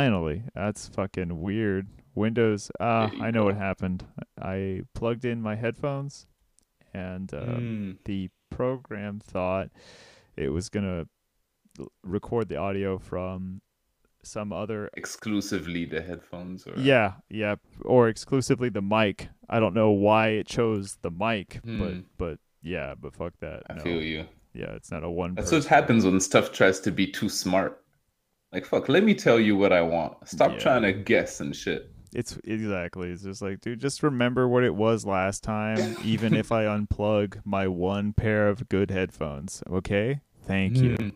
finally. That's fucking weird. Windows. Ah, I know what happened. I plugged in my headphones, and uh, Mm. the program thought it was gonna record the audio from some other Exclusively the headphones, or yeah yeah or exclusively the mic i don't know why it chose the mic but Hmm. but yeah but fuck that I no. feel you. yeah it's not a one That's what happens when stuff tries to be too smart. Like fuck, let me tell you what I want. Stop Yeah. trying to guess and shit. it's exactly it's just like dude just remember what it was last time even if i unplug my one pair of good headphones okay thank you Mm.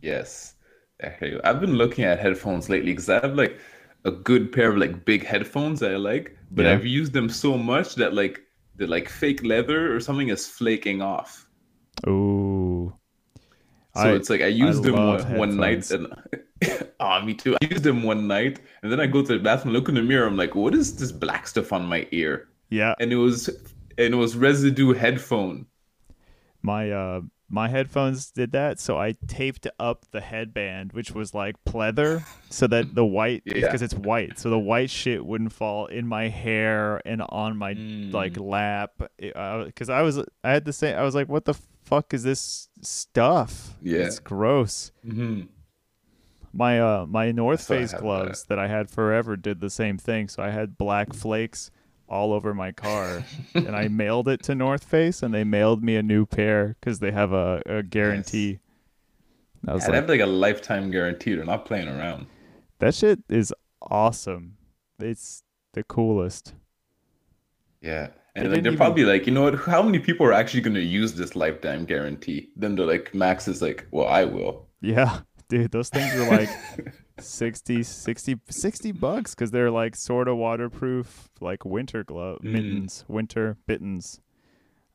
Yes. I hear you. I've been looking at headphones lately because I have like a good pair of like big headphones that I like, but Yeah. I've used them so much that like the like fake leather or something is flaking off. Ooh. So I- it's like I used them one, one night and ah, me too. I used them one night and then I go to the bathroom, look in the mirror, I'm like, what is this black stuff on my ear? yeah And it was and it was residue headphone. my uh my headphones did that so i taped up the headband which was like pleather so that the white Yeah. because it's white so the white shit wouldn't fall in my hair and on my like Mm. lap because i was i had to say i was like what the fuck is this stuff Yeah. it's gross hmm my uh my north face gloves that i had forever did the same thing so i had black flakes all over my car and i mailed it to north face and they mailed me a new pair because they have a, a guarantee i was I'd like have like a lifetime guarantee. They're not playing around. that shit is awesome it's the coolest Yeah. They And like, they're even- probably like, you know what? How many people are actually going to use this lifetime guarantee? Then they're like, Max is like, well, I will. yeah dude those things are like 60 60 60 bucks because they're like sort of waterproof like winter glove Mm. mittens winter mittens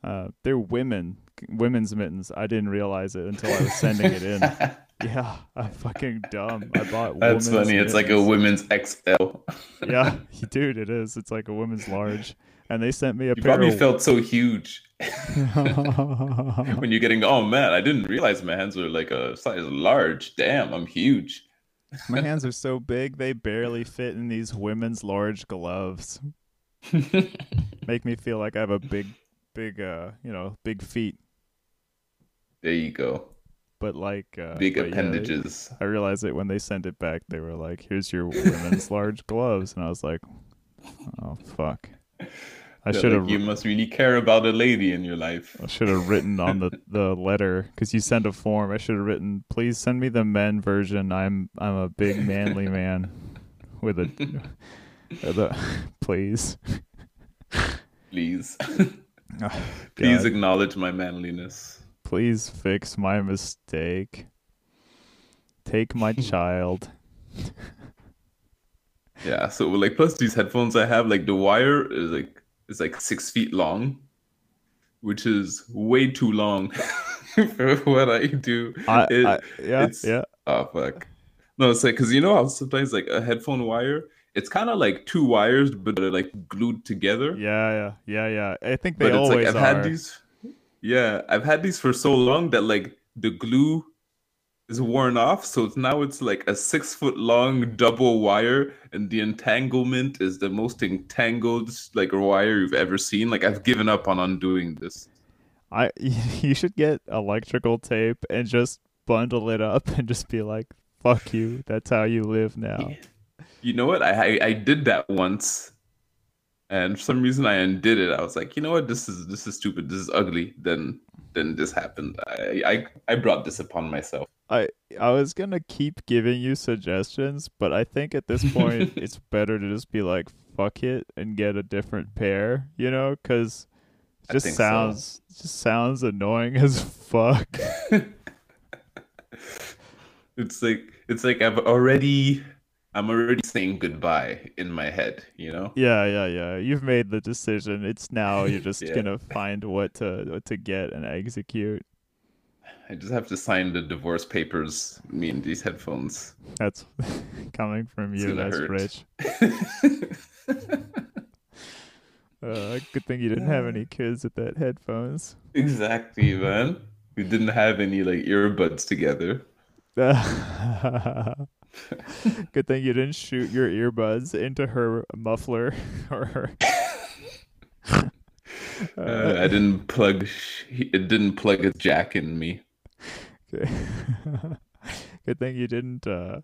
uh they're women women's mittens i didn't realize it until i was sending it in yeah i'm fucking dumb i bought That's women's funny. It's like a mittens. women's XL. yeah dude it is it's like a women's large and they sent me a You probably of felt so huge when you're getting, oh man, I didn't realize my hands were like a size large. Damn, I'm huge. My hands are so big they barely fit in these women's large gloves make me feel like I have a big, big, uh, you know, big feet. There you go. But like, uh, Big but yeah, they- appendages. I realized it when they sent it back. They were like, "Here's your women's large gloves," and I was like, "Oh fuck." I should like, have. you must really care about a lady in your life. I should have written on the, the letter because you sent a form. I should have written, "Please send me the men version. I'm I'm a big manly man with a, with a please." Please. Oh, Please acknowledge my manliness. Please fix my mistake. Take my child. Yeah, so like plus these headphones I have, like the wire is like is like six feet long, which is way too long for what I do. I, It- I yeah it's- yeah Oh fuck. No, it's like because you know how sometimes like a headphone wire, it's kind of like two wires, but they're like glued together. yeah yeah yeah yeah. I think they but it's always like I've are. had these. Yeah, I've had these for so long that like the glue is worn off, so it's now it's like a six foot long double wire, and the entanglement is the most entangled like wire you've ever seen. Like I've given up on undoing this. I you should get electrical tape and just bundle it up and just be like, "Fuck you." That's how you live now. You know what? I, I I did that once, and for some reason I undid it. I was like, you know what? This is this is stupid. This is ugly. Then then this happened. I I, I brought this upon myself. I I was gonna keep giving you suggestions, but I think at this point it's better to just be like, "Fuck it" and get a different pair. You know, because it just think so. sounds just sounds annoying as fuck. It's like it's like I've already I'm already saying goodbye in my head. You know. Yeah, yeah, yeah. You've made the decision. It's now you're just Yeah. gonna find what to what to get and execute. I just have to sign the divorce papers. Me and these headphones. That's coming from you. That's hurt. rich. Uh, good thing you didn't have any kids with that headphones. exactly, man. We didn't have any like earbuds together. Good thing you didn't shoot your earbuds into her muffler or her. Uh, I didn't plug. It didn't plug a jack in me. Okay. Good thing you didn't uh,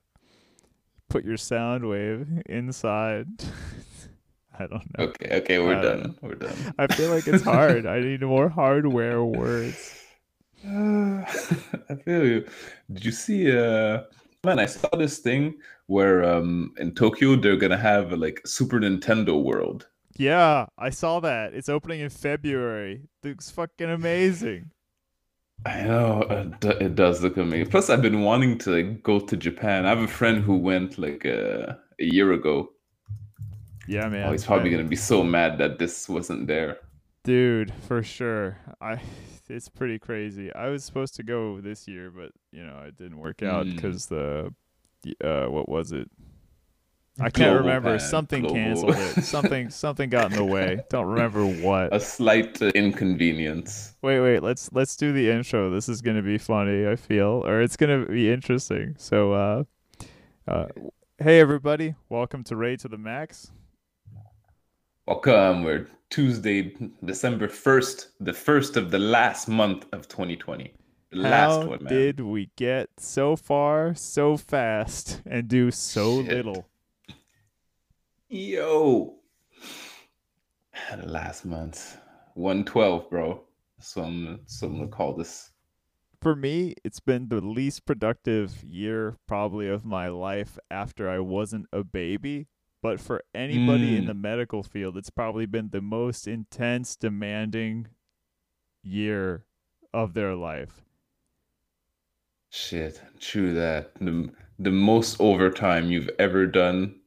put your sound wave inside. I don't know. Okay, okay, we're done. We're done. I feel like it's hard. I need more hardware words. I feel you. Did you see? Uh, man, I saw this thing where um in Tokyo they're gonna have a like Super Nintendo World. Yeah, I saw that. It's opening in February. Looks fucking amazing. I know it, do- it does look amazing. Plus, I've been wanting to like, go to Japan. I have a friend who went like uh, a year ago. Yeah, man. Oh, he's probably gonna be so mad that this wasn't there. Dude, for sure. I it's pretty crazy. I was supposed to go this year, but you know, it didn't work out Mm. because the uh what was it? I can't Global remember. Something global- canceled it. Something something got in the way. Don't remember what. A slight uh, inconvenience. Wait, wait. Let's let's do the intro. This is gonna be funny. I feel, or it's gonna be interesting. So, uh, uh, hey everybody, welcome to Ray to the Max. Welcome. We're Tuesday, December first, the first of the last month of 2020. The last How one, man. did we get so far so fast and do so Shit. little? Yo, last month, 112, bro. So I'm, gonna call this. For me, it's been the least productive year probably of my life after I wasn't a baby. But for anybody in Mm. the medical field, it's probably been the most intense, demanding year of their life. Shit, true that. The, the most overtime you've ever done,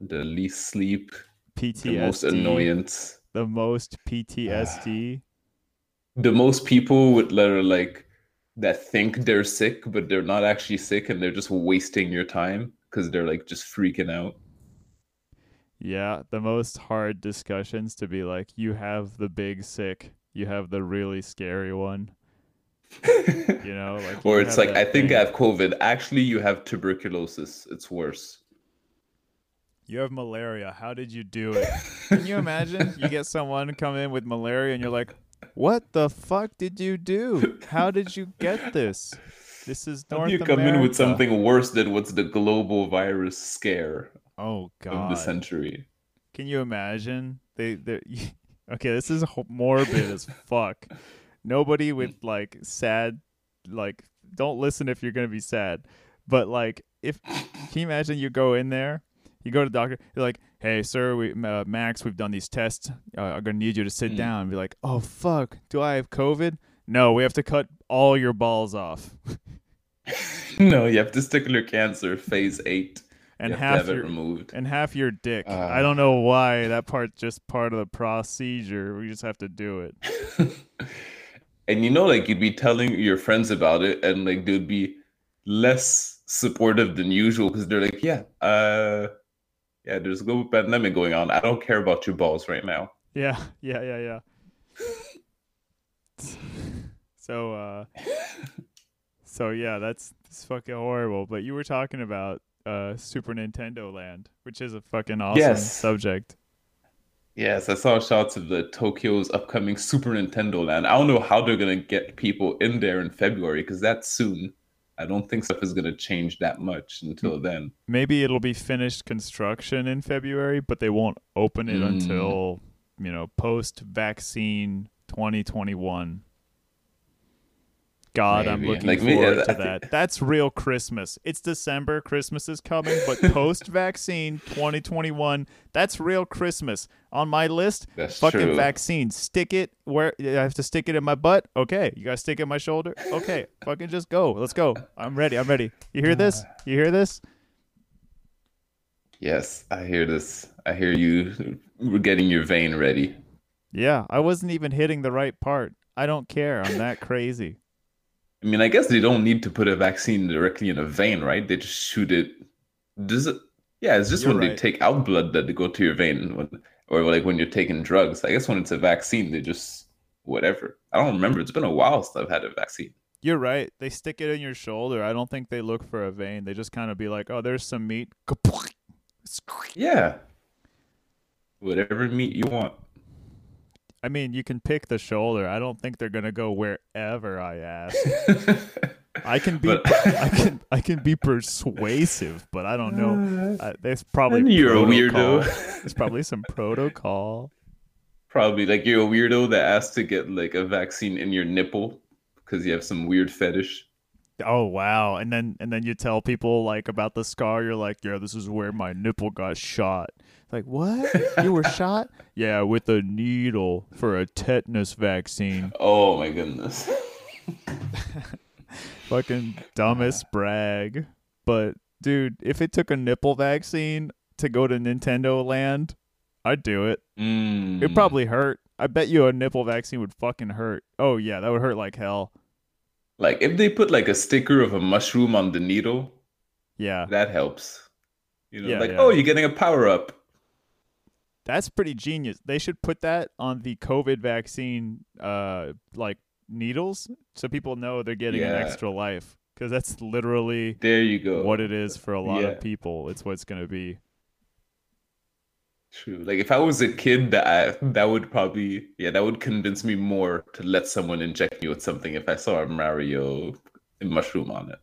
the least sleep, the most PTSD, annoyance. the most PTSD. the most people with that are like that think they're sick but they're not actually sick and they're just wasting your time because they're like just freaking out Yeah, the most hard discussions to be like, you have the big sick, you have the really scary one. You know, like or it's like i think i have covid actually you have tuberculosis it's worse You have malaria. How did you do it? Can you imagine? You get someone come in with malaria and you're like, "What the fuck did you do? How did you get this? This is how North do you come America." in with something worse than what's the global virus scare Oh god. of the century Can you imagine? They they Okay, this is morbid as fuck. Nobody with like sad like don't listen if you're going to be sad. But like if can you imagine you go in there, you go to the doctor, you're like, "Hey, sir, we uh, Max, we've done these tests. Uh, I'm going to need you to sit Mm. down." And be like, "Oh fuck, do I have COVID?" No, we have to cut all your balls off. no you have testicular cancer phase 8 And you have half to have your it removed and half your dick. Uh. I don't know why that part's just part of the procedure. We just have to do it. and you know like you'd be telling your friends about it and like they'd be less supportive than usual because they're like yeah uh yeah there's a global pandemic going on i don't care about your balls right now Yeah, yeah, yeah, yeah. so uh so yeah, that's it's fucking horrible. But you were talking about uh Super Nintendo Land, which is a fucking awesome Yes. subject. yes i saw shots of the tokyo's upcoming super nintendo land i don't know how they're gonna get people in there in february because that's soon i don't think stuff is gonna change that much until then Maybe it'll be finished construction in February, but they won't open it Mm. until, you know, post vaccine 2021. God, I'm looking Like me, forward I to that. That's real Christmas. It's December, Christmas is coming, but post vaccine 2021, that's real Christmas. On my list, that's fucking true vaccine. Stick it where I have to stick it in my butt. Okay. You gotta stick it in my shoulder. Okay. fucking just go. Let's go. I'm ready. I'm ready. You hear this? You hear this? yes i hear this i hear you We're getting your vein ready Yeah, I wasn't even hitting the right part. I don't care. I'm that crazy. I mean, I guess they don't need to put a vaccine directly in a vein, right? They just shoot it. Does it? Yeah, it's just You're when they take out blood that they go to your vein, when, or like when you're taking drugs. I guess when it's a vaccine, they just whatever. I don't remember. It's been a while since I've had a vaccine. You're right. They stick it in your shoulder. I don't think they look for a vein. They just kind of be like, "Oh, there's some meat." Yeah. Whatever meat you want. I mean, you can pick the shoulder. I don't think they're gonna go wherever I ask. I can be, I can, I can be persuasive, but I don't know. Uh, there's probably you're a weirdo. There's probably some protocol. Probably like you're a weirdo that asked to get like a vaccine in your nipple because you have some weird fetish. Oh wow! And then and then you tell people like about the scar. You're like, yeah, this is where my nipple got shot. Like what? You were shot? Yeah, with a needle for a tetanus vaccine. Oh my goodness. Fucking dumbest brag. But dude, if it took a nipple vaccine to go to Nintendo Land, I'd do it. Mm. It probably hurt. I bet you a nipple vaccine would fucking hurt. Oh yeah, that would hurt like hell. Like if they put like a sticker of a mushroom on the needle, Yeah. that helps. You know, Yeah, like yeah. oh, you're getting a power up. That's pretty genius. They should put that on the COVID vaccine, uh, like needles, so people know they're getting an extra life. Because that's literally There you go. what it is for a lot Yeah. of people. It's what it's gonna be. True. Like if I was a kid, that I, that would probably yeah, that would convince me more to let someone inject me with something if I saw a Mario mushroom on it.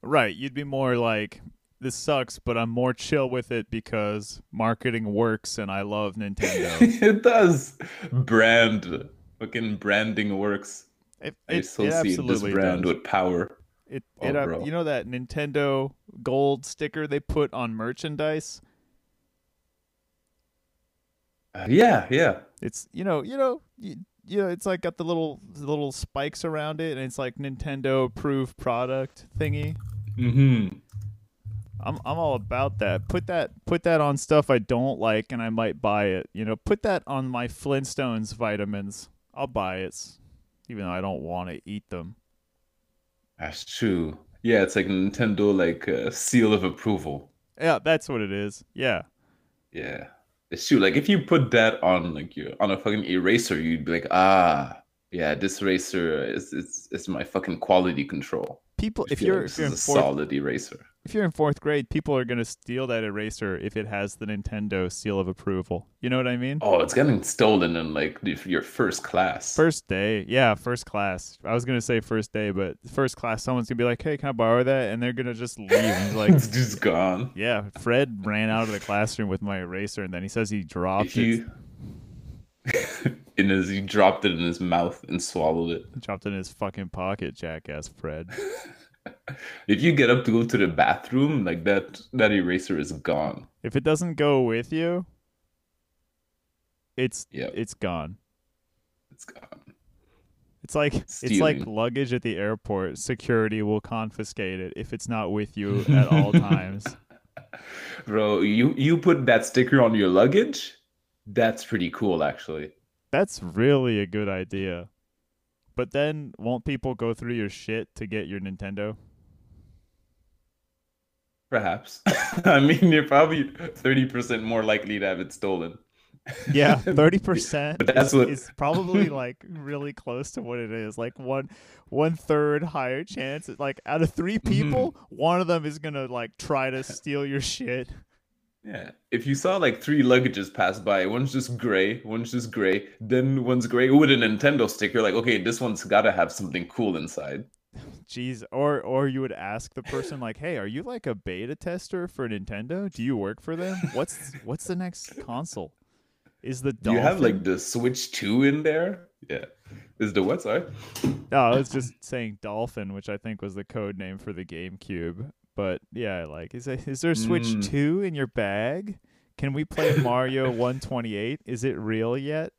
Right? You'd be more like, "This sucks," but I'm more chill with it because marketing works and I love Nintendo. it does. Brand, fucking branding works. it, I it, it associate this brand does. with power. It, Oh, it uh, you know that Nintendo gold sticker they put on merchandise. Yeah, yeah. It's you know you know you, you know it's like got the little the little spikes around it, and it's like Nintendo approved product thingy. Mm-hmm. I'm I'm all about that. Put that put that on stuff I don't like, and I might buy it. You know, put that on my Flintstones vitamins. I'll buy it, even though I don't want to eat them. That's true. Yeah, it's like Nintendo like uh, seal of approval. Yeah, that's what it is. Yeah. Yeah. It's true. Like if you put that on like you on a fucking eraser, you'd be like, ah, yeah, this eraser is is is my fucking quality control. People, if you're like if you're in a fourth solid eraser. if you're in fourth grade, people are gonna steal that eraser if it has the Nintendo seal of approval. You know what I mean? Oh, it's getting stolen in like your first class. First day, yeah, first class. I was gonna say first day, but first class, someone's gonna be like, "Hey, can I borrow that?" And they're gonna just leave. And like, it's just gone. "Yeah." Fred ran out of the classroom with my eraser, and then he says he dropped If it, you in his he dropped it in his mouth and swallowed it. dropped it in his fucking pocket. Jackass, Fred. If you get up to go to the bathroom, like that that eraser is gone. If it doesn't go with you, it's Yep. it's gone. It's gone. It's like it's like luggage at the airport. Security will confiscate it if it's not with you at all times. Bro, you you put that sticker on your luggage? That's pretty cool actually. That's really a good idea. But then won't people go through your shit to get your Nintendo? Perhaps. I mean, you're probably 30% more likely to have it stolen. Yeah, thirty percent. But that's is, what- is probably like really close to what it is. Like one one third higher chance. Like out of three Mm-hmm. people, one of them is gonna like try to steal your shit. Yeah. If you saw like three luggages pass by, one's just gray, one's just gray, then one's gray with a Nintendo sticker, like, okay, this one's gotta have something cool inside. Jeez. Or or you would ask the person like, "Hey, are you like a beta tester for Nintendo? Do you work for them? What's what's the next console? Is the Do Dolphin? you have like the Switch 2 in there? Yeah. Is the what? Sorry. No, I was just saying Dolphin, which I think was the code name for the GameCube. But yeah, like, is it, is there Switch Mm. Two in your bag? Can we play Mario 128? Is it real yet?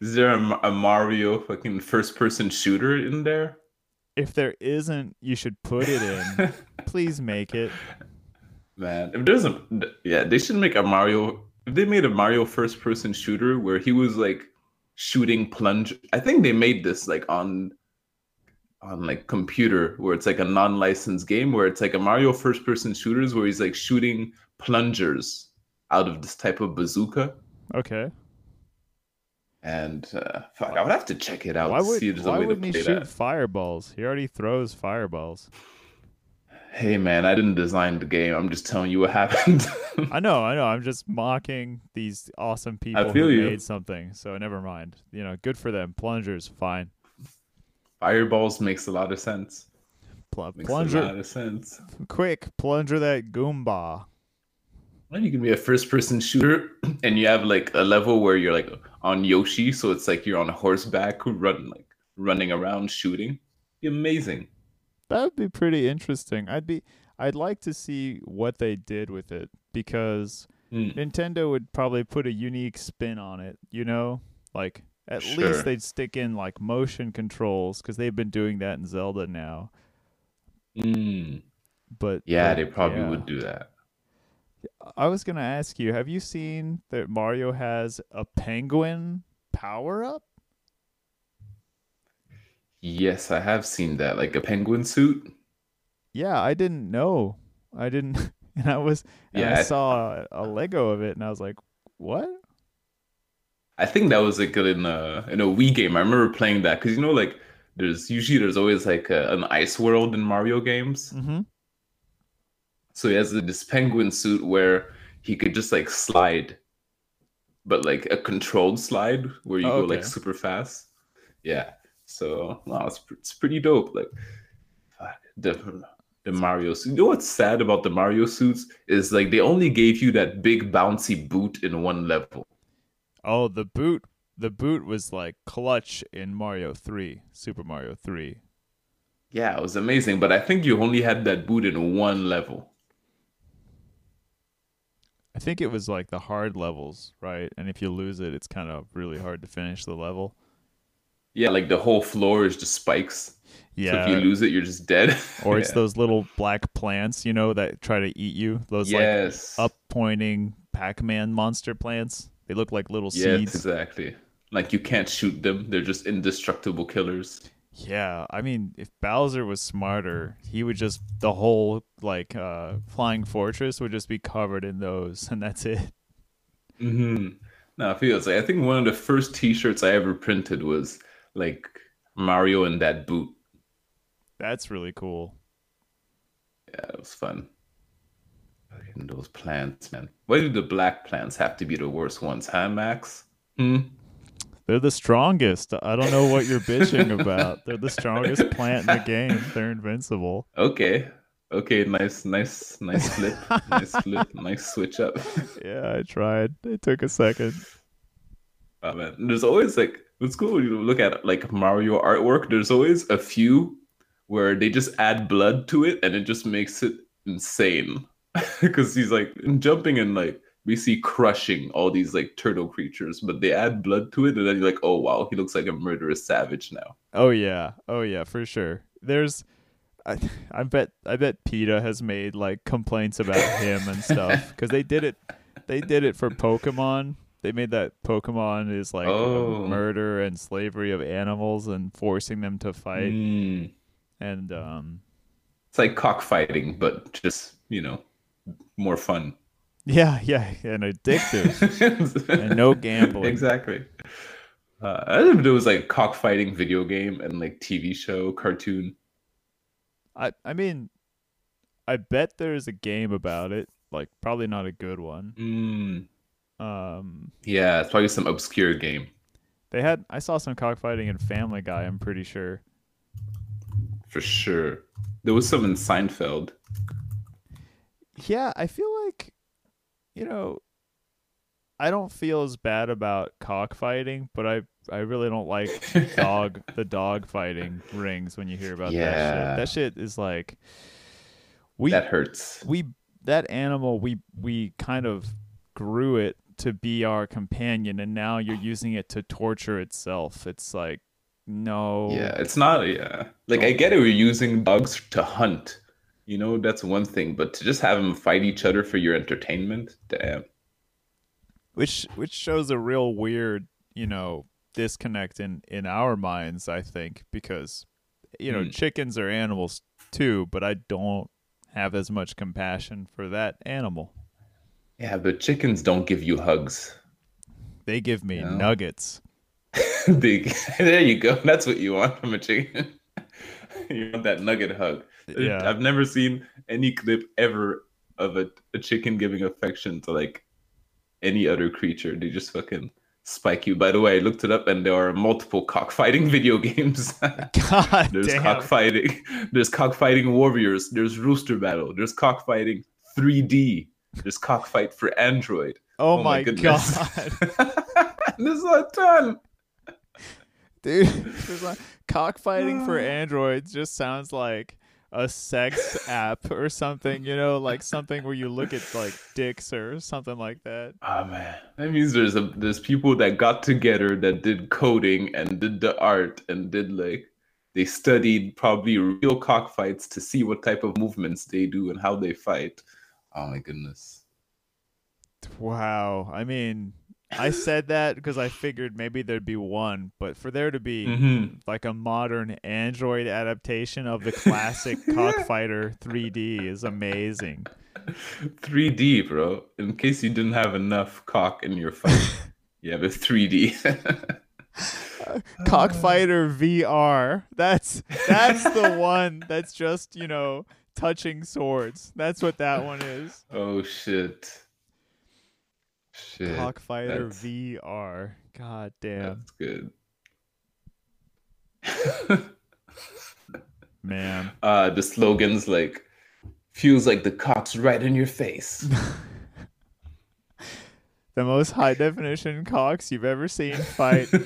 Is there a, a Mario fucking first person shooter in there? If there isn't, you should put it in. Please make it. Man, if there's a yeah, they should make a Mario. If they made a Mario first person shooter where he was like shooting plunge, I think they made this like on on like computer where it's like a non-licensed game where it's like a Mario first person shooters where he's like shooting plungers out of this type of bazooka. Okay. And uh, fuck, I would have to check it out. Why would see if there's a why way to wouldn't he play shoot that. fireballs? He already throws fireballs. Hey man, I didn't design the game. I'm just telling you what happened. I know, I know. I'm just mocking these awesome people I feel who you. made something. So never mind. You know, good for them. Plungers, fine. Fireballs makes a lot of sense. Pl- Makes a plunger, lot of sense. quick, plunger that Goomba. Well, you can be a first-person shooter, and you have like a level where you're like on Yoshi, so it's like you're on horseback, run like running around shooting. Be amazing. That would be pretty interesting. I'd be, I'd like to see what they did with it because Mm. Nintendo would probably put a unique spin on it. You know, like at Sure. least they'd stick in like motion controls because they've been doing that in Zelda now. Mm. But Yeah, but, they probably yeah. would do that. I was gonna ask you, have you seen that Mario has a penguin power up? Yes, I have seen that, like a penguin suit. Yeah, I didn't know. I didn't, and I was, and Yeah, I I- saw a, a Lego of it, and I was like, what? I think that was like in a in a Wii game. I remember playing that because you know, like there's usually there's always like a, an ice world in Mario games. Mm-hmm. So he has this penguin suit where he could just like slide, but like a controlled slide where you Oh, go like super fast. Yeah. So wow, it's it's pretty dope. Like the the Mario suit. You know what's sad about the Mario suits is like they only gave you that big bouncy boot in one level. Oh, the boot, the boot was like clutch in Mario Three, Super Mario Three. Yeah, it was amazing, but I think you only had that boot in one level. I think it was like the hard levels, right? And if you lose it, it's kind of really hard to finish the level. Yeah, like the whole floor is just spikes. Yeah. So if you lose it, you're just dead. or it's Yeah. those little black plants, you know, that try to eat you. Those yes. like up pointing Pac-Man monster plants. They look like little Yes, seeds. exactly. Like you can't shoot them; they're just indestructible killers. Yeah, I mean, if Bowser was smarter, he would just the whole like uh flying fortress would just be covered in those, and that's it. hmm No, it feels like I think one of the first T-shirts I ever printed was like Mario in that boot. That's really cool. Yeah, it was fun. Fucking those plants, man. Why do the black plants have to be the worst ones, huh, Max? Hmm. They're the strongest. I don't know what you're bitching about. They're the strongest plant in the game. They're invincible. Okay. Okay. Nice. Nice. Nice flip. nice flip. Nice switch up. Yeah, I tried. It took a second. Oh man, there's always like it's cool when you look at like Mario artwork. There's always a few where they just add blood to it, and it just makes it insane. Because he's like jumping and like we see crushing all these like turtle creatures, but they add blood to it, and then you're like, oh wow, he looks like a murderous savage now. Oh yeah. Oh yeah, for sure. There's I, I bet I bet PETA has made like complaints about him and stuff cuz they did it they did it for Pokemon. They made that Pokemon is like Oh. murder and slavery of animals and forcing them to fight Mm. and um It's like cockfighting, but just you know more fun yeah, yeah, and addictive. And no gambling. Exactly. Uh, I don't know if there was like cockfighting video game and like TV show, cartoon. I I mean I bet there's a game about it, like probably not a good one. Mm. Um Yeah, it's probably some obscure game They had I saw some cockfighting in Family Guy, I'm pretty sure. for sure. There was some in Seinfeld. Yeah, I feel like you know I don't feel as bad about cockfighting, but I I really don't like dog the dog fighting rings when you hear about that Yeah. shit. That shit is like we that hurts. we that animal we we kind of grew it to be our companion and now you're using it to torture itself. It's like no. Yeah, it's not. Yeah, like I get it. We're using dogs to hunt. You know, that's one thing. But to just have them fight each other for your entertainment, damn. which which shows a real weird you know disconnect in in our minds i think because you know Hmm. chickens are animals too but i don't have as much compassion for that animal Yeah, but chickens don't give you hugs. they give me nuggets there you go. That's what you want from a chicken. you want that nugget hug. Yeah. I've never seen any clip ever of a, a chicken giving affection to like any other creature. They just fucking spike you. By the way, I looked it up and there are multiple cockfighting video games. God there's damn. cockfighting. There's cockfighting warriors. There's rooster battle. There's cockfighting 3D. There's cockfight for Android. oh, oh my, goodness. god. There's a ton. Dude, like cockfighting for androids just sounds like a sex app or something, you know, like something where you look at like dicks or something like that. Oh man, that means there's a there's people that got together that did coding and did the art and did like they studied probably real cockfights to see what type of movements they do and how they fight. Oh my goodness. Wow. I mean, I said that because I figured maybe there'd be one, but for there to be hmm like a modern Android adaptation of the classic Cockfighter 3D is amazing. 3D, bro. In case you didn't have enough cock in your fight, you have a 3D. Cockfighter VR. That's that's the one that's just, you know, touching swords. That's what that one is. oh shit. Shit. Cockfighter that's- VR. God damn. That's good. Man. uh the slogans like feels like the cock's right in your face. The most high definition cocks you've ever seen fight.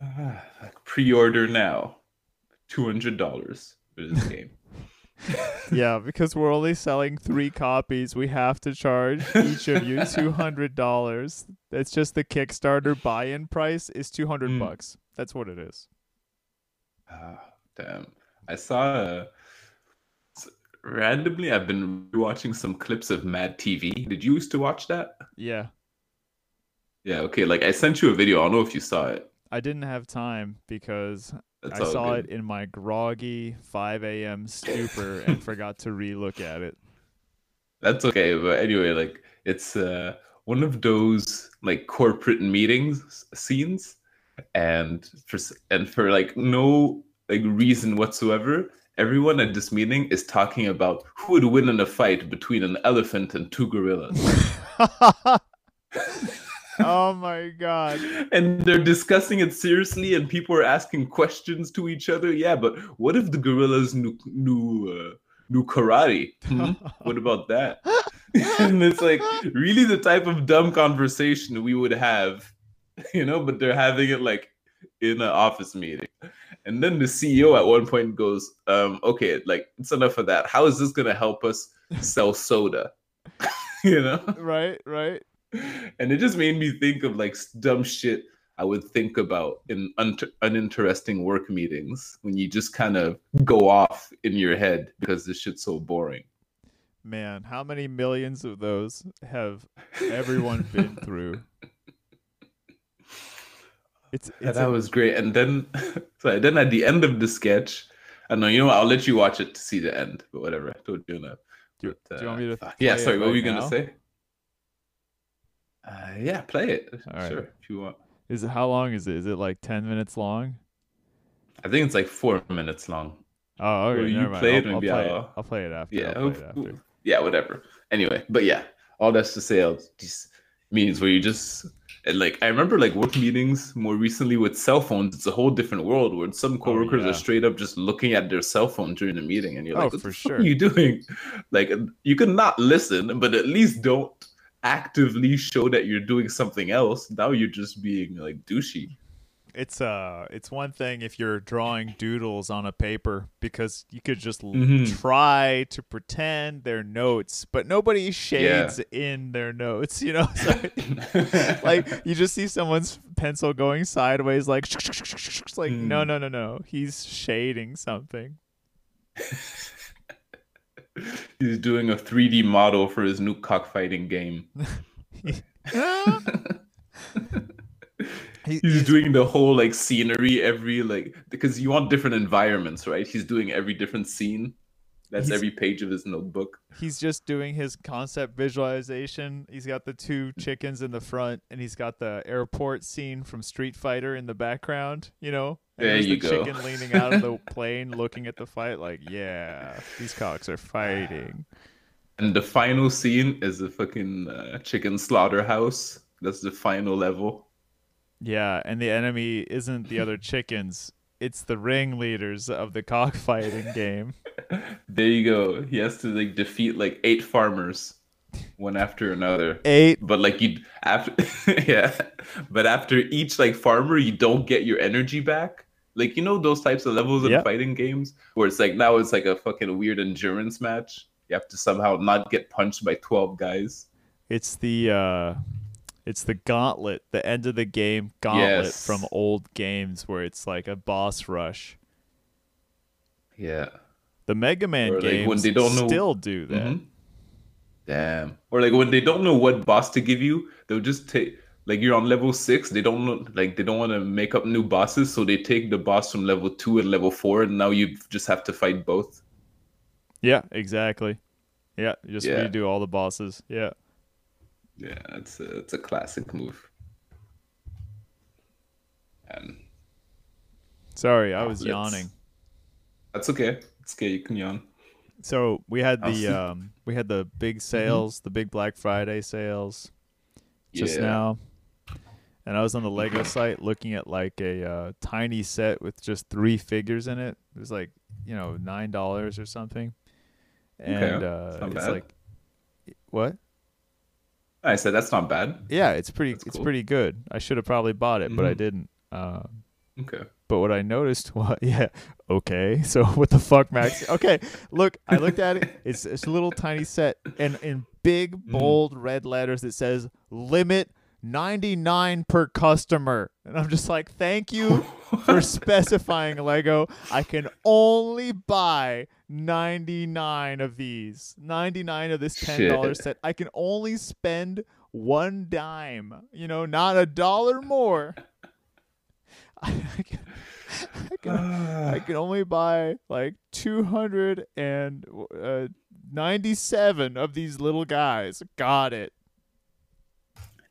like pre-order now. Two hundred dollars for this game. yeah, because we're only selling three copies, we have to charge each of you two hundred dollars. That's just the Kickstarter buy-in price is two hundred Mm. bucks. That's what it is. Ah, damn. I saw uh, randomly I've been watching some clips of Mad TV. Did you used to watch that? Yeah. Yeah, okay. Like I sent you a video. I don't know if you saw it. I didn't have time because That's I saw good. it in my groggy 5 a.m. stupor and forgot to relook at it. That's okay, but anyway, like it's uh one of those like corporate meetings scenes, and for and for like no like reason whatsoever, everyone at this meeting is talking about who would win in a fight between an elephant and two gorillas, oh my god. and they're discussing it seriously, and people are asking questions to each other. Yeah, but what if the gorillas knew knew uh, knew karate? Hmm? What about that? and it's like really the type of dumb conversation we would have, you know, but they're having it like in an office meeting. And then the CEO at one point goes, um, okay, like it's enough of that. How is this gonna help us sell soda? you know? right, right. And it just made me think of like dumb shit I would think about in un- uninteresting work meetings when you just kind of go off in your head because this shit's so boring. Man, how many millions of those have everyone been through? It's it's that a- was great. And then, so then at the end of the sketch, I know you know what? I'll let you watch it to see the end. But whatever, I told you enough. Do, But, do you want me uh, to? fuck. yeah, sorry. What were you gonna say? Uh, yeah, play it. All right. sure, if you want. Is it how long is it? Is it like ten minutes long? I think it's like four minutes long. Oh, okay. You never mind. play I'll, it? I'll play I'll- it. I'll play it after. Yeah, I'll play it after. yeah, whatever. Anyway, but yeah, all that's to say, I'll just means where you just and like I remember like work meetings more recently with cell phones. It's a whole different world where some coworkers Oh, yeah. are straight up just looking at their cell phone during the meeting, and you're Oh, like, "What for sure. are you doing?" Like you could not listen, but at least don't actively show that you're doing something else. Now you're just being like douchey. It's uh, it's one thing if you're drawing doodles on a paper because you could just Mhm. try to pretend they're notes, but nobody shades in their notes. You know, So, like you just see someone's pencil going sideways, like it's like no, Mm. no, no, no, he's shading something. He's doing a 3D model for his new cockfighting game. He- he's doing the whole like scenery every like because you want different environments right he's doing every different scene That's every page of his notebook. he's just doing his concept visualization. He's got the two mm. chickens in the front, and he's got the airport scene from Street Fighter in the background. You know, and There you the go. chicken leaning out of the plane, looking at the fight. Like, yeah, these cocks are fighting. And the final scene is the fucking uh, chicken slaughterhouse. That's the final level. Yeah, and the enemy isn't the other chickens; it's the ringleaders of the cockfighting game. There you go. He has to like defeat like eight farmers, one after another. Eight. But like you after, yeah. But after each like farmer, you don't get your energy back. Like you know those types of levels in Yeah. fighting games where it's like now it's like a fucking weird endurance match. You have to somehow not get punched by twelve guys. It's the uh it's the gauntlet, the end of the game gauntlet Yes. from old games where it's like a boss rush. Yeah. The Mega Man Or, like, when games they don't know- still do that. Mhm. Damn. Or like when they don't know what boss to give you, they'll just take like you're on level six. They don't like they don't want to make up new bosses, so they take the boss from level two and level four, and now you just have to fight both. Yeah, exactly. Yeah, just Yeah. redo all the bosses. Yeah. Yeah, it's a it's a classic move. And Sorry, I was yawning. that's okay. It's okay. You can yawn. So we had the um we had the big sales, the big Black Friday sales just Yeah. now. And I was on the Lego site looking at like a uh, tiny set with just three figures in it. It was like, you know, nine dollars or something. And uh, not it's bad. like what? I said that's not bad. Yeah, it's pretty That's it's cool. pretty good. I should have probably bought it, but I Mhm. didn't. Um Okay. But what I noticed was, yeah, okay. So what the fuck, Max? Okay, look, I looked at it. It's, it's a little tiny set, and in big, Mm-hmm. bold red letters, it says limit 99 per customer. And I'm just like, thank you for specifying Lego. I can only buy 99 of these, 99 of this $10 Shit. set. I can only spend one dime, you know, not a dollar more. I can, I can, I ah. can only buy like 297 uh, of these little guys. Got it.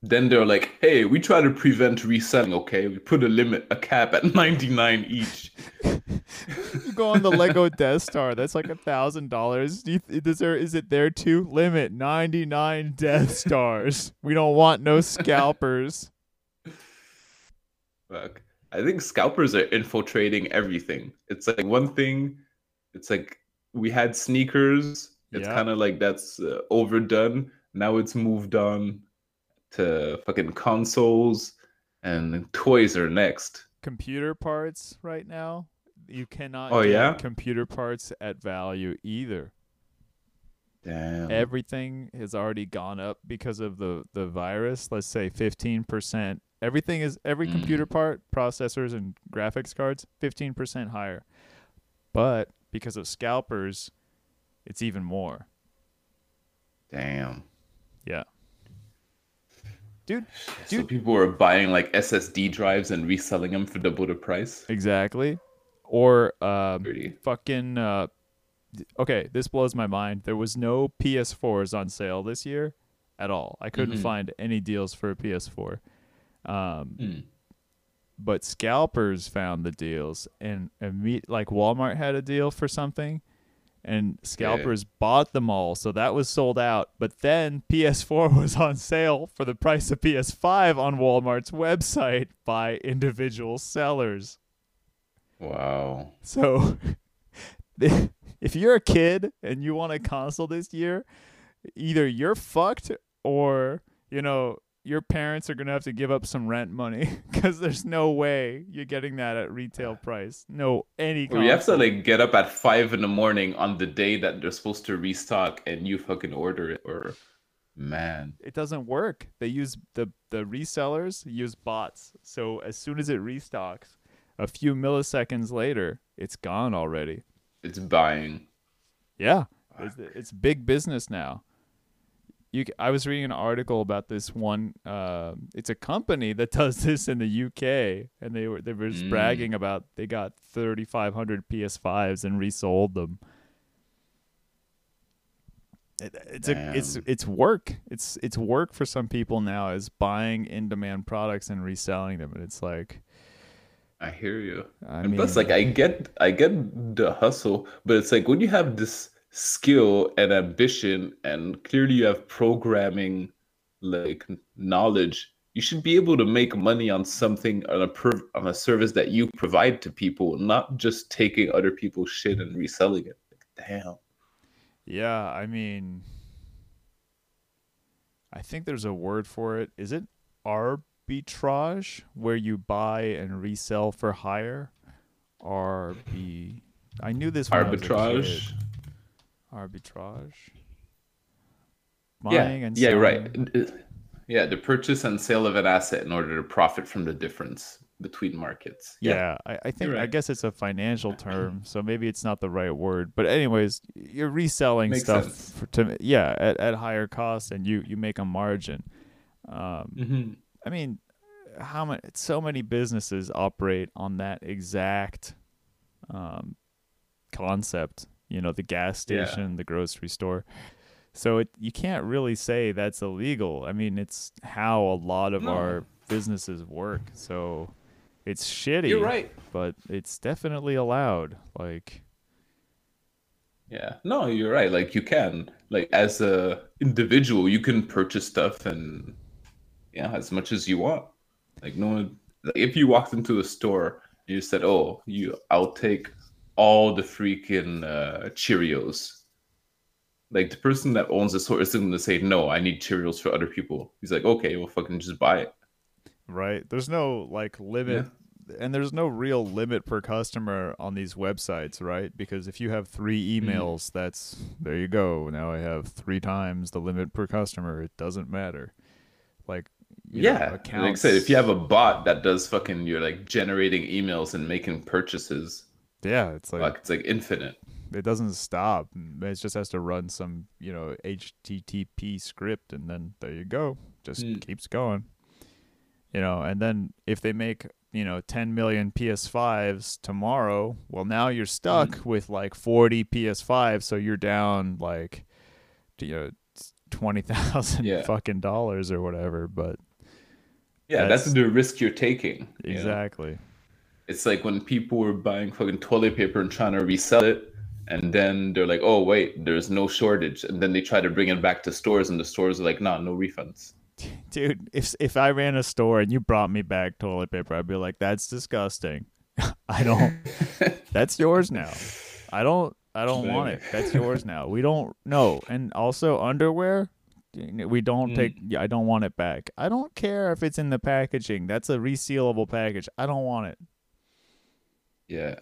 Then they're like, "Hey, we try to prevent reselling. Okay, we put a limit, a cap at 99 each." You go on the Lego Death Star. That's like a thousand dollars. Do you th- Is there? Is it there too? Limit ninety nine Death Stars. We don't want no scalpers. Fuck. I think scalpers are infiltrating everything. It's like one thing. It's like we had sneakers. It's Yeah. kind of like that's uh, overdone. Now it's moved on to fucking consoles and toys are next. Computer parts right now. You cannot. Oh, get yeah? Computer parts at value either. Damn. everything has already gone up because of the the virus let's say 15% everything is every Mm. computer part processors and graphics cards 15% higher but because of scalpers it's even more Damn. yeah dude So Dude. people are buying like SSD drives and reselling them for double the price. exactly or um fucking uh okay this blows my mind there was no ps4s on sale this year at all i couldn't Mhm. find any deals for a ps4 um Hmm. but scalpers found the deals and imme- like Walmart had a deal for something and scalpers bought them all so that was sold out. But then PS4 was on sale for the price of PS5 on Walmart's website by individual sellers. Wow. so if you're a kid and you want a console this year either you're fucked or you know your parents are going to have to give up some rent money because there's no way you're getting that at retail uh, price. No, any Or you have to like get up at five in the morning on the day that they're supposed to restock and you fucking order it or man. It doesn't work. They use the the resellers use bots. So as soon as it restocks, a few milliseconds later, it's gone already. It's buying. Yeah, it's, it's big business now. You, I was reading an article about this one. Uh, it's a company that does this in the UK, and they were they were just Mm. bragging about they got 3,500 PS5s and resold them. it, it's a it's it's work. It's it's work for some people now is buying in demand products and reselling them, and it's like I hear you. I and mean, plus, like I get, I get the hustle, but it's like when you have this skill and ambition, and clearly you have programming, like knowledge, you should be able to make money on something on a per, on a service that you provide to people, not just taking other people's shit and reselling it. Like, damn. yeah, I mean, I think there's a word for it. Is it arbitrage, where you buy and resell for higher? Arb, I knew this when I was a kid. Arbitrage. Arbitrage. Yeah, Buying and yeah, selling. right. Yeah, the purchase and sale of an asset in order to profit from the difference between markets. Yeah, I, I think I guess it's a financial term, so maybe it's not the right word. But anyways, you're reselling Makes stuff for, to yeah at, at higher cost, and you you make a margin. Um, hmm I mean, how many? So many businesses operate on that exact um, concept. You know, the gas Yeah. station, the grocery store. So it you can't really say that's illegal. I mean, it's how a lot of No. our businesses work. So it's shitty You're right. but it's definitely allowed. Like, Yeah. No, you're right. Like you can, like as a individual, you can purchase stuff and yeah, as much as you want. Like no one like, if you walked into a store and you said, "Oh, you I'll take all the freaking uh, Cheerios." Like the person that owns the store isn't going to say, "No, I need Cheerios for other people." He's like, "Okay, well, fucking just buy it." right? There's no like limit, and there's no real limit per customer on these websites, right? Because if you have three Mm-hmm. emails, that's there you go. Now I have three times the limit per customer. It doesn't matter. Like, you know, yeah, like I said, if you have a bot that does fucking, you're like generating emails and making purchases, yeah, it's like like it's like infinite. it doesn't stop. It just has to run some, you know, HTTP script, and then there you go. Just Mm. keeps going. You know, and then if they make, you know, 10 million PS5s tomorrow, well, now you're stuck Mm. with like 40 PS5s, so you're down like, you know, twenty thousand Yeah. fucking dollars or whatever. But Yeah, that's, That's- the risk you're taking. you know? It's like when people were buying fucking toilet paper and trying to resell it, and then they're like, "Oh wait, there's no shortage," and then they try to bring it back to stores, and the stores are like, "Nah, no refunds." dude. If if I ran a store and you brought me back toilet paper, I'd be like, that's disgusting. I don't. that's yours now. I don't I don't want it. That's yours now. We don't no. And also underwear, we don't Mm. take yeah, I don't want it back. I don't care if it's in the packaging. That's a resealable package. I don't want it. Yeah,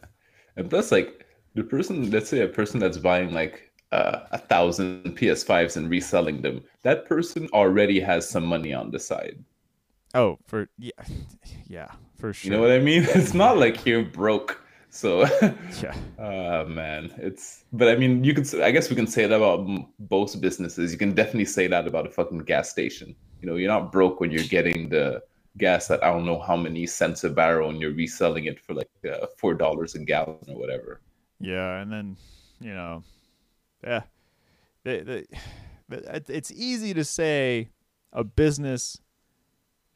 and plus, like the person, let's say a person that's buying like uh, a thousand PS5s and reselling them, that person already has some money on the side. Oh, for yeah. Yeah, for sure. You know what I mean? It's not like you're broke. So, Yeah. uh man, it's. But I mean, you could. I guess we can say that about both businesses. You can definitely say that about a fucking gas station. You know, you're not broke when you're getting the gas at I don't know how many cents a barrel, and you're reselling it for like uh, four dollars a gallon or whatever. Yeah, and then you know, yeah, the, the, the, it's easy to say a business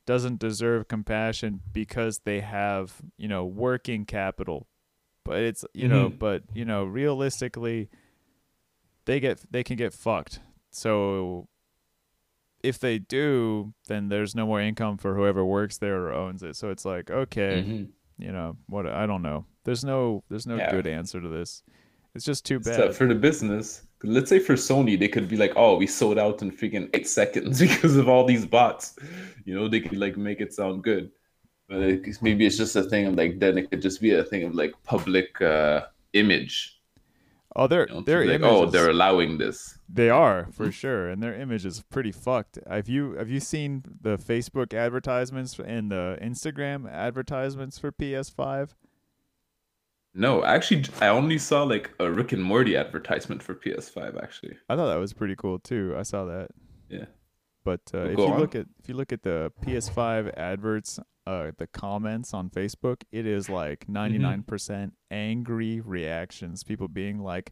doesn't deserve compassion because they have you know working capital, but it's you know, Mhm. but you know, realistically, they get they can get fucked. So if they do, then there's no more income for whoever works there or owns it. So it's like okay, Mhm. you know what I don't know. There's no there's no Yeah. good answer to this. It's just too So bad. for the business, let's say for Sony, they could be like, "Oh, we sold out in freaking eight seconds because of all these bots." You know, they could like make it sound good, but it, maybe it's just a thing of like then it could just be a thing of like public uh, image. Oh, their You know, to their like, images, oh, they're allowing this. they are for sure, and their image is pretty fucked. Have you have you seen the Facebook advertisements and the Instagram advertisements for PS5? No, actually, I only saw like a Rick and Morty advertisement for PS5. Actually, I thought that was pretty cool too. I saw that. yeah. But uh, if you on. look at if you look at the PS5 adverts, uh, the comments on Facebook, it is like Mm-hmm. 99 percent angry reactions. People being like,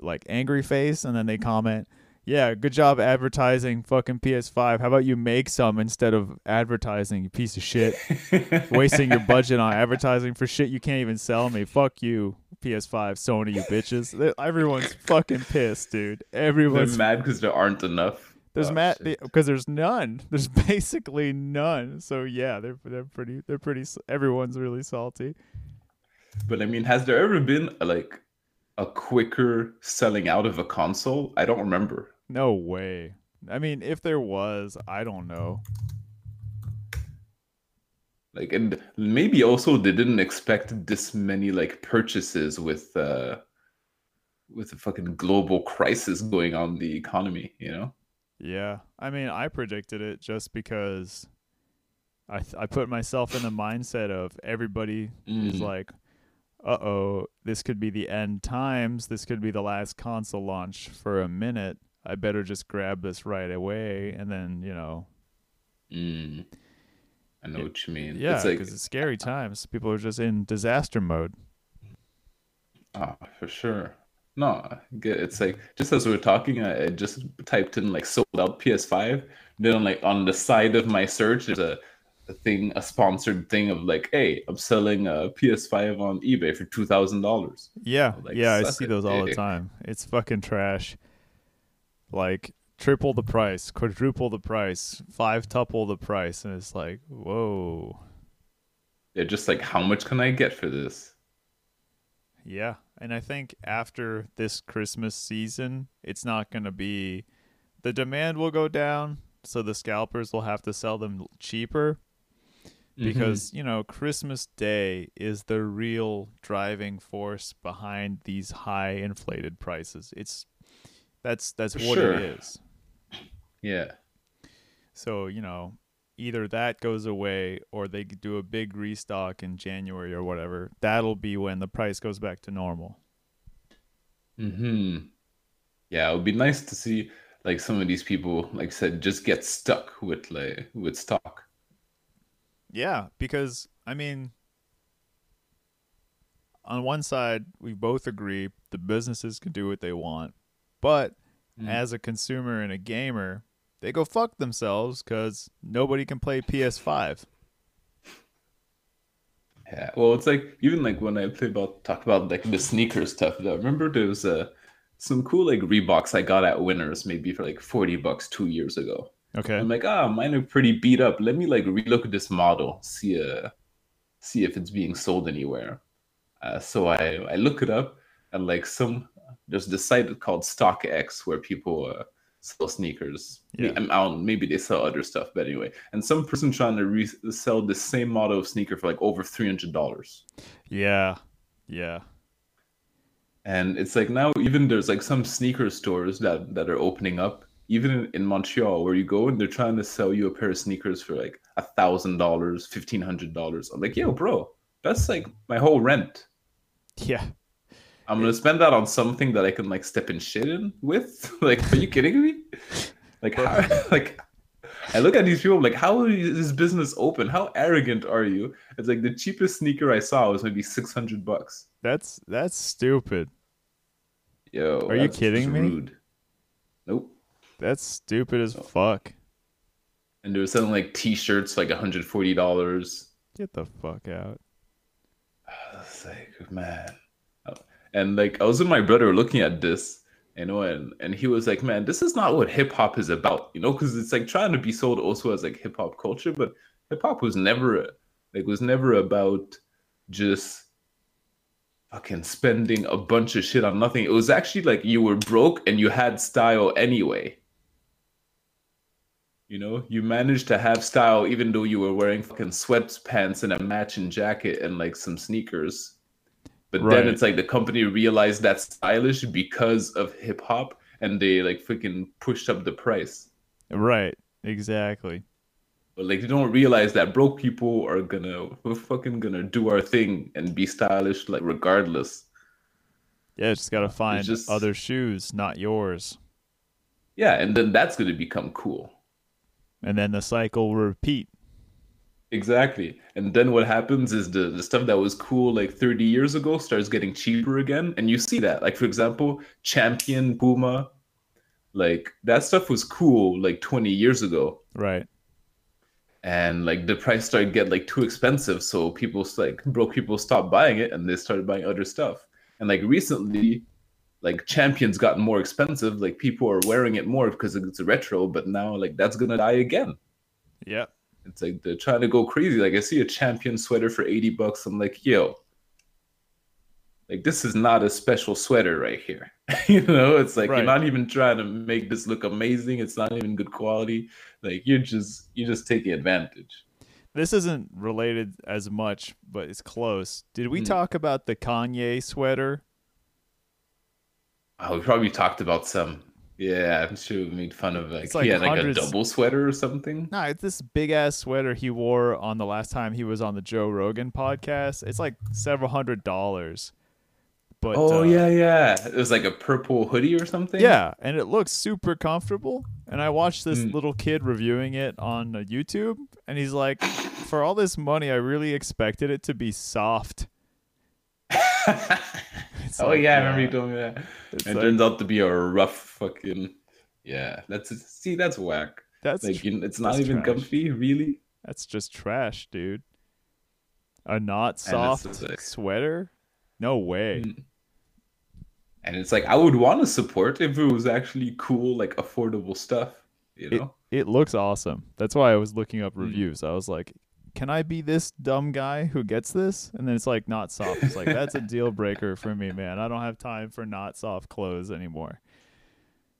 like angry face, and then they comment, Yeah, good job advertising fucking PS5. How about you make some instead of advertising, you piece of shit? Wasting your budget on advertising for shit you can't even sell me. Fuck you, PS5, Sony, you bitches. Everyone's fucking pissed, dude. They're Everyone's mad because there aren't enough. There's Oh, shit. because there's none. There's basically none. So yeah, they're they're pretty they're pretty. Everyone's really salty. But I mean, has there ever been like a quicker selling out of a console? I don't remember. No way. I mean, if there was, I don't know. Like, and maybe also they didn't expect this many like purchases with uh with a fucking global crisis going on in the economy. You know? Yeah, I mean, I predicted it just because I th- I put myself in the mindset of everybody is Mm. like, uh oh, this could be the end times. This could be the last console launch for a minute. I better just grab this right away, and then you know, Mm. I know what you mean. yeah, it's like because it's scary times. People are just in disaster mode. Ah, for sure. No, it's like just as we are talking, I, I just typed in like sold out PS5. Then like on the side of my search, there's a, a thing, a sponsored thing of like, hey, I'm selling a PS5 on eBay for two thousand dollars. Yeah, Like, yeah, I see those all the time. It's fucking trash. Like triple the price, quadruple the price, five tuple the price, and it's like, whoa. They're just like, how much can I get for this? Yeah, and I think after this Christmas season, it's not going to be the demand will go down, so the scalpers will have to sell them cheaper Mm-hmm. because, you know, Christmas Day is the real driving force behind these high inflated prices. It's that's that's For what sure. it is. yeah, So, you know, either that goes away or they do a big restock in January or whatever. That'll be when the price goes back to normal. hmm Yeah, it would be nice to see like some of these people, like I said, just get stuck with like with stock. Yeah, because I mean, on one side, we both agree the businesses can do what they want, but Mm. as a consumer and a gamer, they go fuck themselves because nobody can play PS5. Yeah, well, it's like even like when I play about talk about like the sneaker stuff. Though, remember there was uh, some cool like Reeboks I got at Winners maybe for like forty bucks two years ago. Okay. I'm like, ah, mine are pretty beat up. Let me like relook at this model, see uh, see if it's being sold anywhere. Uh, so I I look it up and like some there's this site called StockX where people uh, sell sneakers. Yeah. I, don't, maybe they sell other stuff, but anyway. And some person trying to resell the same model of sneaker for like over three hundred dollars. Yeah. Yeah. And it's like now even there's like some sneaker stores that that are opening up, even in, in Montreal, where you go and they're trying to sell you a pair of sneakers for like a thousand dollars, fifteen hundred dollars. I'm like, yo, bro, that's like my whole rent. Yeah. I'm gonna spend that on something that I can like step in shit in with. like, are you kidding me? Like, how, like, I look at these people I'm like, how is this business open? How arrogant are you? It's like the cheapest sneaker I saw was maybe six hundred bucks. That's that's stupid. Yo, Are you kidding me? Rude. Nope. That's stupid as oh. fuck. And they were selling like T-shirts like hundred forty dollars. Get the fuck out. It's like man, and like I was with my brother looking at this, you know, and and he was like, man, this is not what hip hop is about, you know, because it's like trying to be sold also as like hip hop culture, but hip hop was never like was never about just fucking spending a bunch of shit on nothing. It was actually like you were broke and you had style anyway. You know, you managed to have style even though you were wearing fucking sweatpants and a matching jacket and like some sneakers. But Right. then it's like the company realized that's stylish because of hip hop and they like freaking pushed up the price. Right. Exactly. But like you don't realize that broke people are gonna we're fucking gonna do our thing and be stylish like regardless. Yeah, just gotta find just- other shoes, not yours. Yeah, and then that's gonna become cool. And then the cycle will repeat. Exactly. And then what happens is the, the stuff that was cool like 30 years ago starts getting cheaper again. And you see that. Like, for example, Champion, Puma, like that stuff was cool like 20 years ago Right. and like the price started get like too expensive so people like broke people stopped buying it and they started buying other stuff and like recently like champions gotten more expensive like people are wearing it more because it's retro but now like that's gonna die again Yep. It's like they're trying to go crazy like i see a champion sweater for 80 bucks i'm like yo like this is not a special sweater right here you know it's like Right. you're not even trying to make this look amazing it's not even good quality like you're just you're just taking advantage This isn't related as much, but it's close. Did we Hmm. talk about the Kanye sweater? oh we probably talked about some yeah i'm sure we made fun of like, It's like he had like a double sweater or something No, it's this big ass sweater he wore on the last time he was on the Joe Rogan podcast. It's like several hundred dollars. But oh uh, yeah yeah it was like a purple hoodie or something Yeah, and it looks super comfortable. And I watched this Mm. little kid reviewing it on uh, YouTube, and he's like, "For all this money, I really expected it to be soft." It's oh like, yeah, I remember you told me that. It like- turns out to be a rough fucking. Yeah, that's see, that's whack. That's Like tr- you, it's not even trash. comfy, really. that's just trash, dude. A not soft like- sweater? No way. Mm. And it's like I would want to support if it was actually cool, like affordable stuff. You It- know? It looks awesome. That's why I was looking up Mm. reviews. I was like, can I be this dumb guy who gets this? And then it's like not soft. It's like that's a deal breaker for me, man. I don't have time for not soft clothes anymore.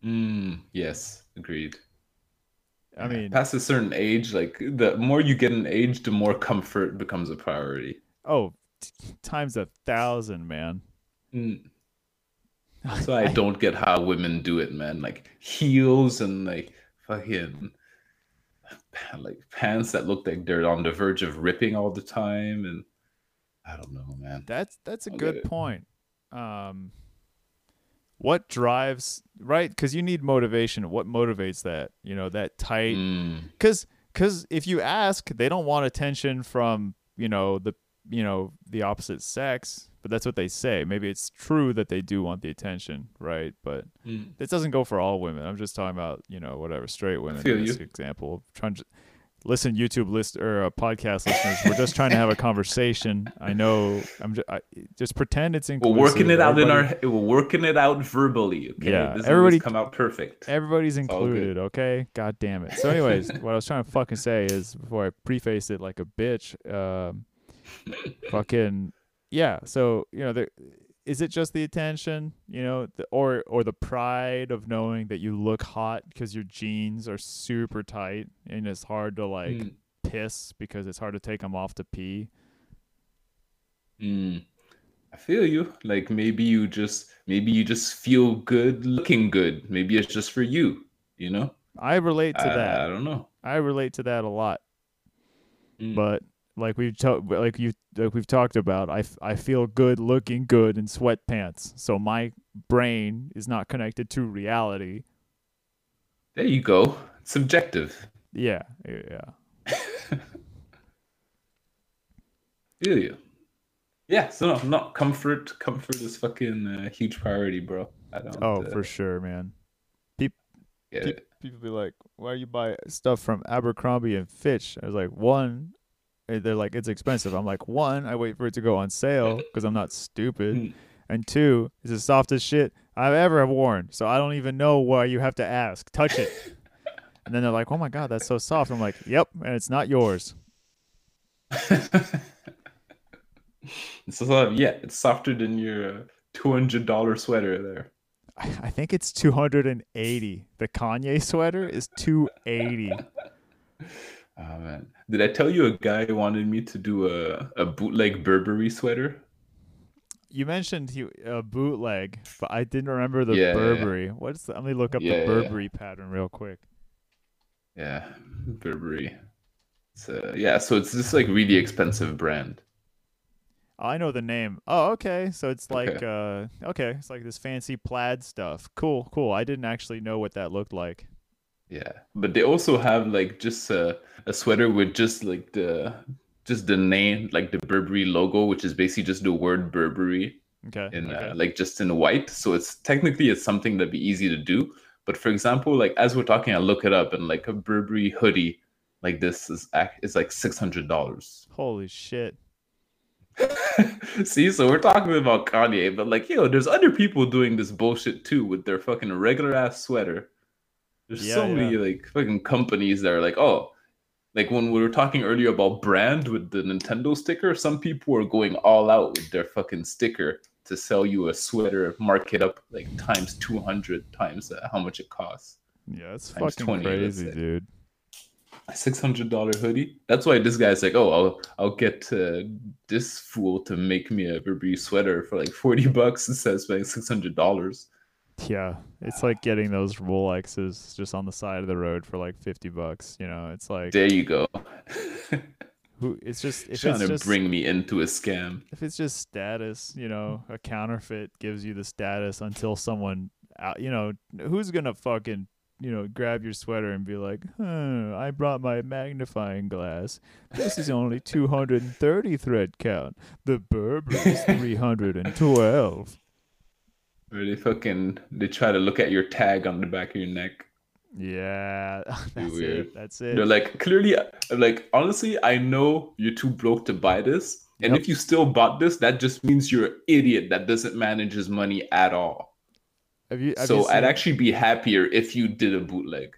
Mm, yes, agreed. I mean, past a certain age, like the more you get in age, the more comfort becomes a priority. oh, t- times a thousand, man. Mm. So I don't get how women do it, man. Like heels and like fucking like pants that look like they're on the verge of ripping all the time, and I don't know, man. That's that's a I'll good point. Um, what drives right? Because you need motivation. What motivates that? You know that tight. Mm, Because because if you ask, they don't want attention from you know the you know the opposite sex. But that's what they say. Maybe it's true that they do want the attention, right? But mm. this doesn't go for all women. I'm just talking about you know whatever straight women. in this example, trying to listen, YouTube list or uh, podcast listeners. We're just trying to have a conversation. I know. I'm just I, just pretend it's We're working it out in our. We're working it out verbally. Okay? Yeah, this everybody- everybody come out perfect. Everybody's included, okay? God damn it. So, anyways, what I was trying to fucking say is before I preface it like a bitch, um, fucking yeah. So you know, there, is it just the attention, you know, the, or or the pride of knowing that you look hot because your jeans are super tight and it's hard to like Mm, piss because it's hard to take them off to pee. mm. I feel you. Like maybe you just maybe you just feel good looking good. Maybe it's just for you. You know. I relate to I, that. I don't know. I relate to that a lot. Mm. but like we've to- like you like we've talked about I, f- I feel good looking good in sweatpants so my brain is not connected to reality There you go. Subjective. yeah yeah you. Yeah, so no, not comfort. Comfort is fucking a huge priority, bro. I don't. oh uh, for sure man get peop- it. people be like why you buy stuff from abercrombie and fitch i was like one they're like it's expensive i'm like one i wait for it to go on sale because i'm not stupid Mm. and two it's the softest shit i've ever have worn so i don't even know why you have to ask touch it and then they're like oh my god that's so soft i'm like yep and it's not yours It's so, yeah, it's softer than your uh, two hundred dollar sweater there. I I think it's 280. The Kanye sweater is 280. Oh man, did I tell you a guy wanted me to do a a bootleg Burberry sweater? You mentioned he, a bootleg, but I didn't remember the Yeah, yeah, yeah. Burberry. What's the, let me look up Yeah, the yeah, yeah. Burberry pattern real quick. Yeah, Burberry. So yeah, so it's this like really expensive brand. I know the name. Oh, okay. So it's like uh okay, it's like this fancy plaid stuff. Cool, cool. I didn't actually know what that looked like. Yeah, but they also have like just a, a sweater with just like the just the name, like the Burberry logo, which is basically just the word Burberry Okay. in okay. uh, like just in white. So it's technically it's something that'd be easy to do, But for example, like as we're talking, I look it up and like a Burberry hoodie like this is is like six hundred dollars. Holy shit! See, so we're talking about Kanye, but like, yo, there's other people doing this bullshit too with their fucking regular ass sweater. There's Yeah, so many like fucking companies that are like, oh, like when we were talking earlier about brand with the Nintendo sticker, some people are going all out with their fucking sticker to sell you a sweater, mark it up like times 200 times uh, how much it costs. Yeah, it's Times fucking 20, crazy, dude. A $600 hoodie. That's why this guy's like, oh, I'll, I'll get uh, this fool to make me a Burberry sweater for like 40 bucks instead of spending $600. Yeah, it's like getting those Rolexes just on the side of the road for like fifty bucks. You know, it's like There you go. who? It's just if Trying it's to just bring me into a scam. if it's just status, you know, a counterfeit gives you the status until someone, out, you know, who's gonna fucking, you know, grab your sweater and be like, huh, I brought my magnifying glass. This is only 230 thread count. The Burberry's 312. Or they fucking they try to look at your tag on the back of your neck. Yeah, that's weird. it. That's it. They're like clearly uh, like honestly, I know you're too broke to buy this. And Yep. if you still bought this, that just means you're an idiot that doesn't manage his money at all. Have you? Have so you I'd actually be happier if you did a bootleg.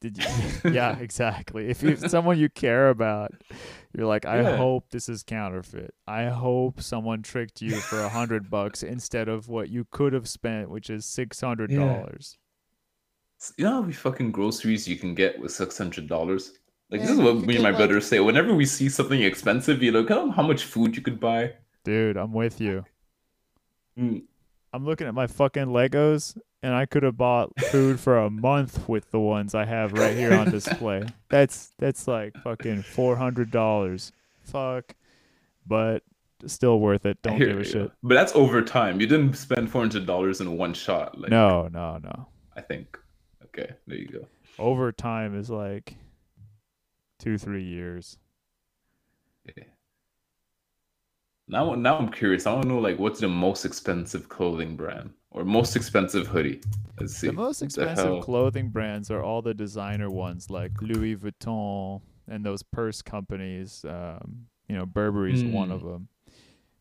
Did you? yeah, exactly. If you someone you care about, you're like, I Yeah. hope this is counterfeit. I hope someone tricked you for a hundred bucks instead of what you could have spent, which is six hundred dollars. You know how many fucking groceries you can get with six hundred dollars? Like this is what me and my like- brother say. Whenever we see something expensive, you look at how much food you could buy. Dude, I'm with you. Mm. I'm looking at my fucking Legos, and I could have bought food for a month with the ones I have right here on display. That's that's like fucking four hundred dollars. Fuck, but still worth it. Don't give a shit. But that's over time. You didn't spend four hundred dollars in one shot. Like No, no, no. I think. Okay, there you go. over time is like two three years Okay. Now, now I'm curious. I want to know like what's the most expensive clothing brand or most expensive hoodie. Let's see. the most What the expensive clothing brands are all the designer ones like louis vuitton and those purse companies um, you know burberry's one Mm. of them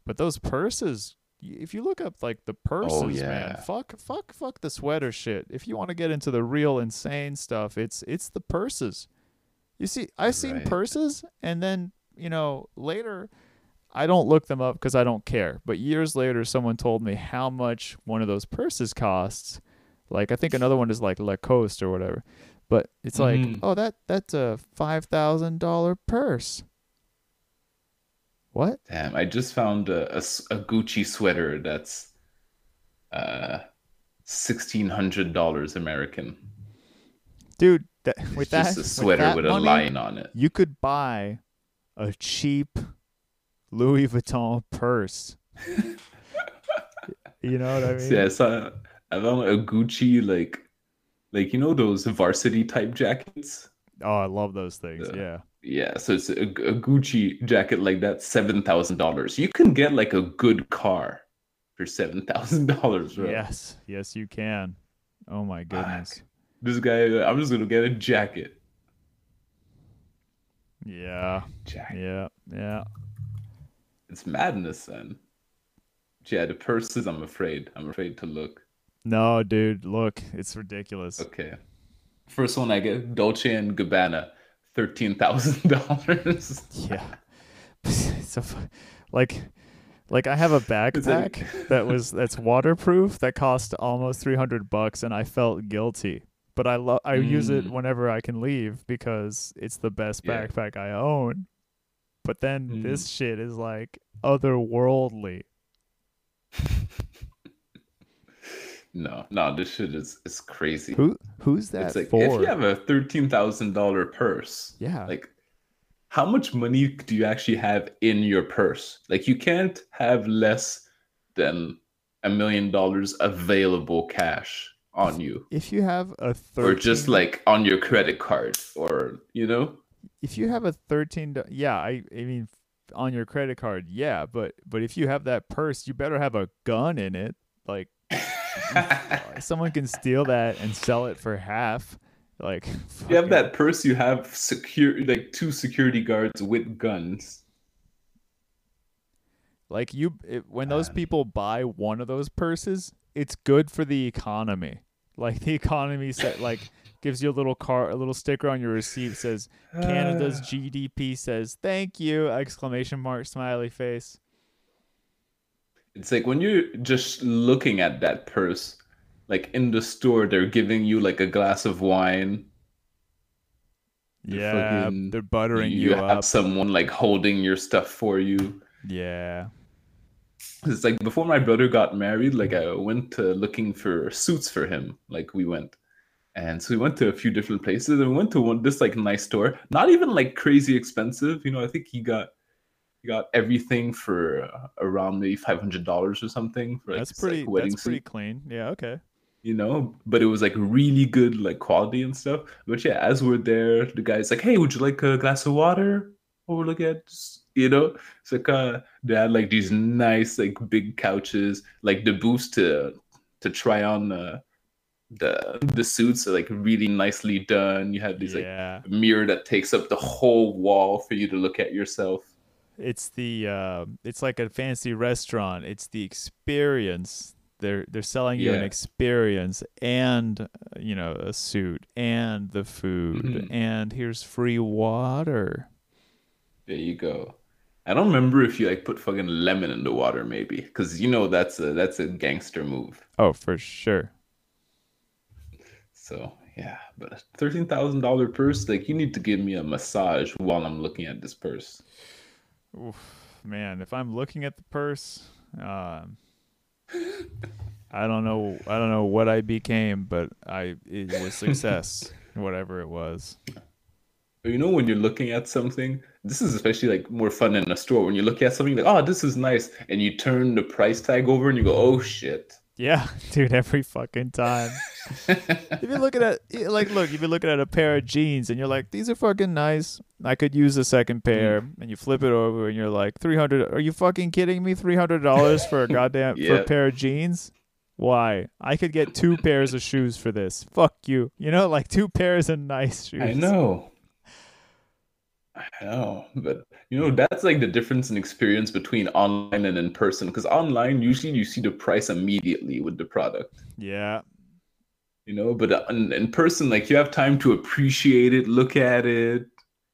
but those purses if you look up like the purses Oh, yeah. man fuck fuck fuck the sweater shit if you want to get into the real insane stuff it's it's the purses you see i've seen Right. purses and then you know later I don't look them up because I don't care. But years later, someone told me how much one of those purses costs. Like I think another one is like Lacoste or whatever. But it's like, Mhm. oh, that that's a five thousand dollar purse. What? Damn, I just found a Gucci sweater that's uh sixteen hundred dollars American. dude? That, It's with just that, a sweater with, with, a money, line on it. you could buy a cheap Louis Vuitton purse. you know what I mean? Yeah, I saw I found a Gucci like like you know those varsity type jackets. Oh, I love those things. Yeah. Yeah. Yeah, so it's a, a Gucci jacket like that, seven thousand dollars. You can get like a good car for seven thousand dollars, right? Yes. Yes, you can. Oh my goodness. This guy, I'm just gonna get a jacket. Yeah. Jacket. Yeah. Yeah. It's madness, then. Yeah, the purses. I'm afraid. I'm afraid to look. No, dude, look, it's ridiculous. Okay. First one I get Dolce and Gabbana, thirteen thousand dollars. Yeah. so like like I have a backpack that was that's waterproof that cost almost 300 bucks and I felt guilty. But I love I use it Mm. whenever I can leave because it's the best Yeah. backpack I own. But then Mm. this shit is like otherworldly. No, no, this shit is is crazy. Who who's that it's like for? if you have a thirteen thousand dollar purse, yeah. like how much money do you actually have in your purse? Like you can't have less than a million dollars available cash on you. if you have a 13 Or just like on your credit card or you know? If you have a 13 do- yeah i i mean on your credit card yeah but but if you have that purse you better have a gun in it like someone can steal that and sell it for half. Like if You have that purse, you have secure like two security guards with guns. Like you, it, when those Man. people buy one of those purses, it's good for the economy. Like the economy set, like gives you a little car, a little sticker on your receipt says Canada's. GDP says thank you! Exclamation mark, smiley face. It's like when you're just looking at that purse, like in the store, they're giving you like a glass of wine. They're Yeah, fucking- they're buttering you, you, have up. someone like holding your stuff for you. Yeah, It's like before my brother got married, like I went to looking for suits for him. Like we went, and so we went to a few different places, and we went to one this like nice store, not even like crazy expensive. You know, I think he got he got everything for uh, around maybe five hundred dollars or something. For, like, that's this, like, pretty. wedding that's pretty suit. clean. Yeah, okay. you know but it was like really good like quality and stuff but yeah as we're there the guy's like hey would you like a glass of water or we're at you know it's like uh they had like these nice like big couches like the booths to to try on uh, the the suits are like really nicely done you have these like mirror that takes up the whole wall for you to look at yourself it's the. Uh, it's like a fancy restaurant. It's the experience. They're they're selling you an experience and uh, you know a suit and the food Mhm. and here's free water. there you go I don't remember if you like put fucking lemon in the water, maybe, because you know that's a that's a gangster move. Oh, for sure. So yeah, but a thirteen thousand dollar purse, like you need to give me a massage while I'm looking at this purse. Oof, man, if I'm looking at the purse, um, I don't know. I don't know what I became, but I it was success, whatever it was. You know when you're looking at something, this is especially like more fun in a store when you look at something like, oh, this is nice, and you turn the price tag over and you go, oh shit. Yeah, dude, every fucking time. If you're looking at like, look, if you're looking at a pair of jeans and you're like, these are fucking nice. I could use a second mm. pair, and you flip it over and you're like, three hundred. Are you fucking kidding me? Three hundred dollars for a goddamn for a pair of jeans? Why? I could get two pairs of shoes for this. Fuck you. You know, like two pairs of nice shoes. I know. I know, but you know that's like the difference in experience between online and in person. Because online, usually you see the price immediately with the product. Yeah. you know but uh, in, in person like you have time to appreciate it look at it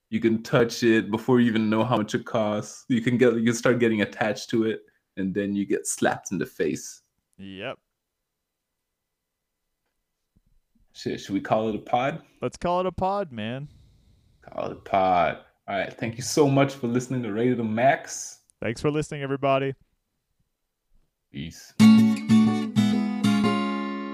you can touch it before you even know how much it costs you can get you can start getting attached to it and then you get slapped in the face Yep. Shit, should we call it a pod Let's call it a pod, man. call it a pod all right thank you so much for listening to rated to max Thanks for listening, everybody. peace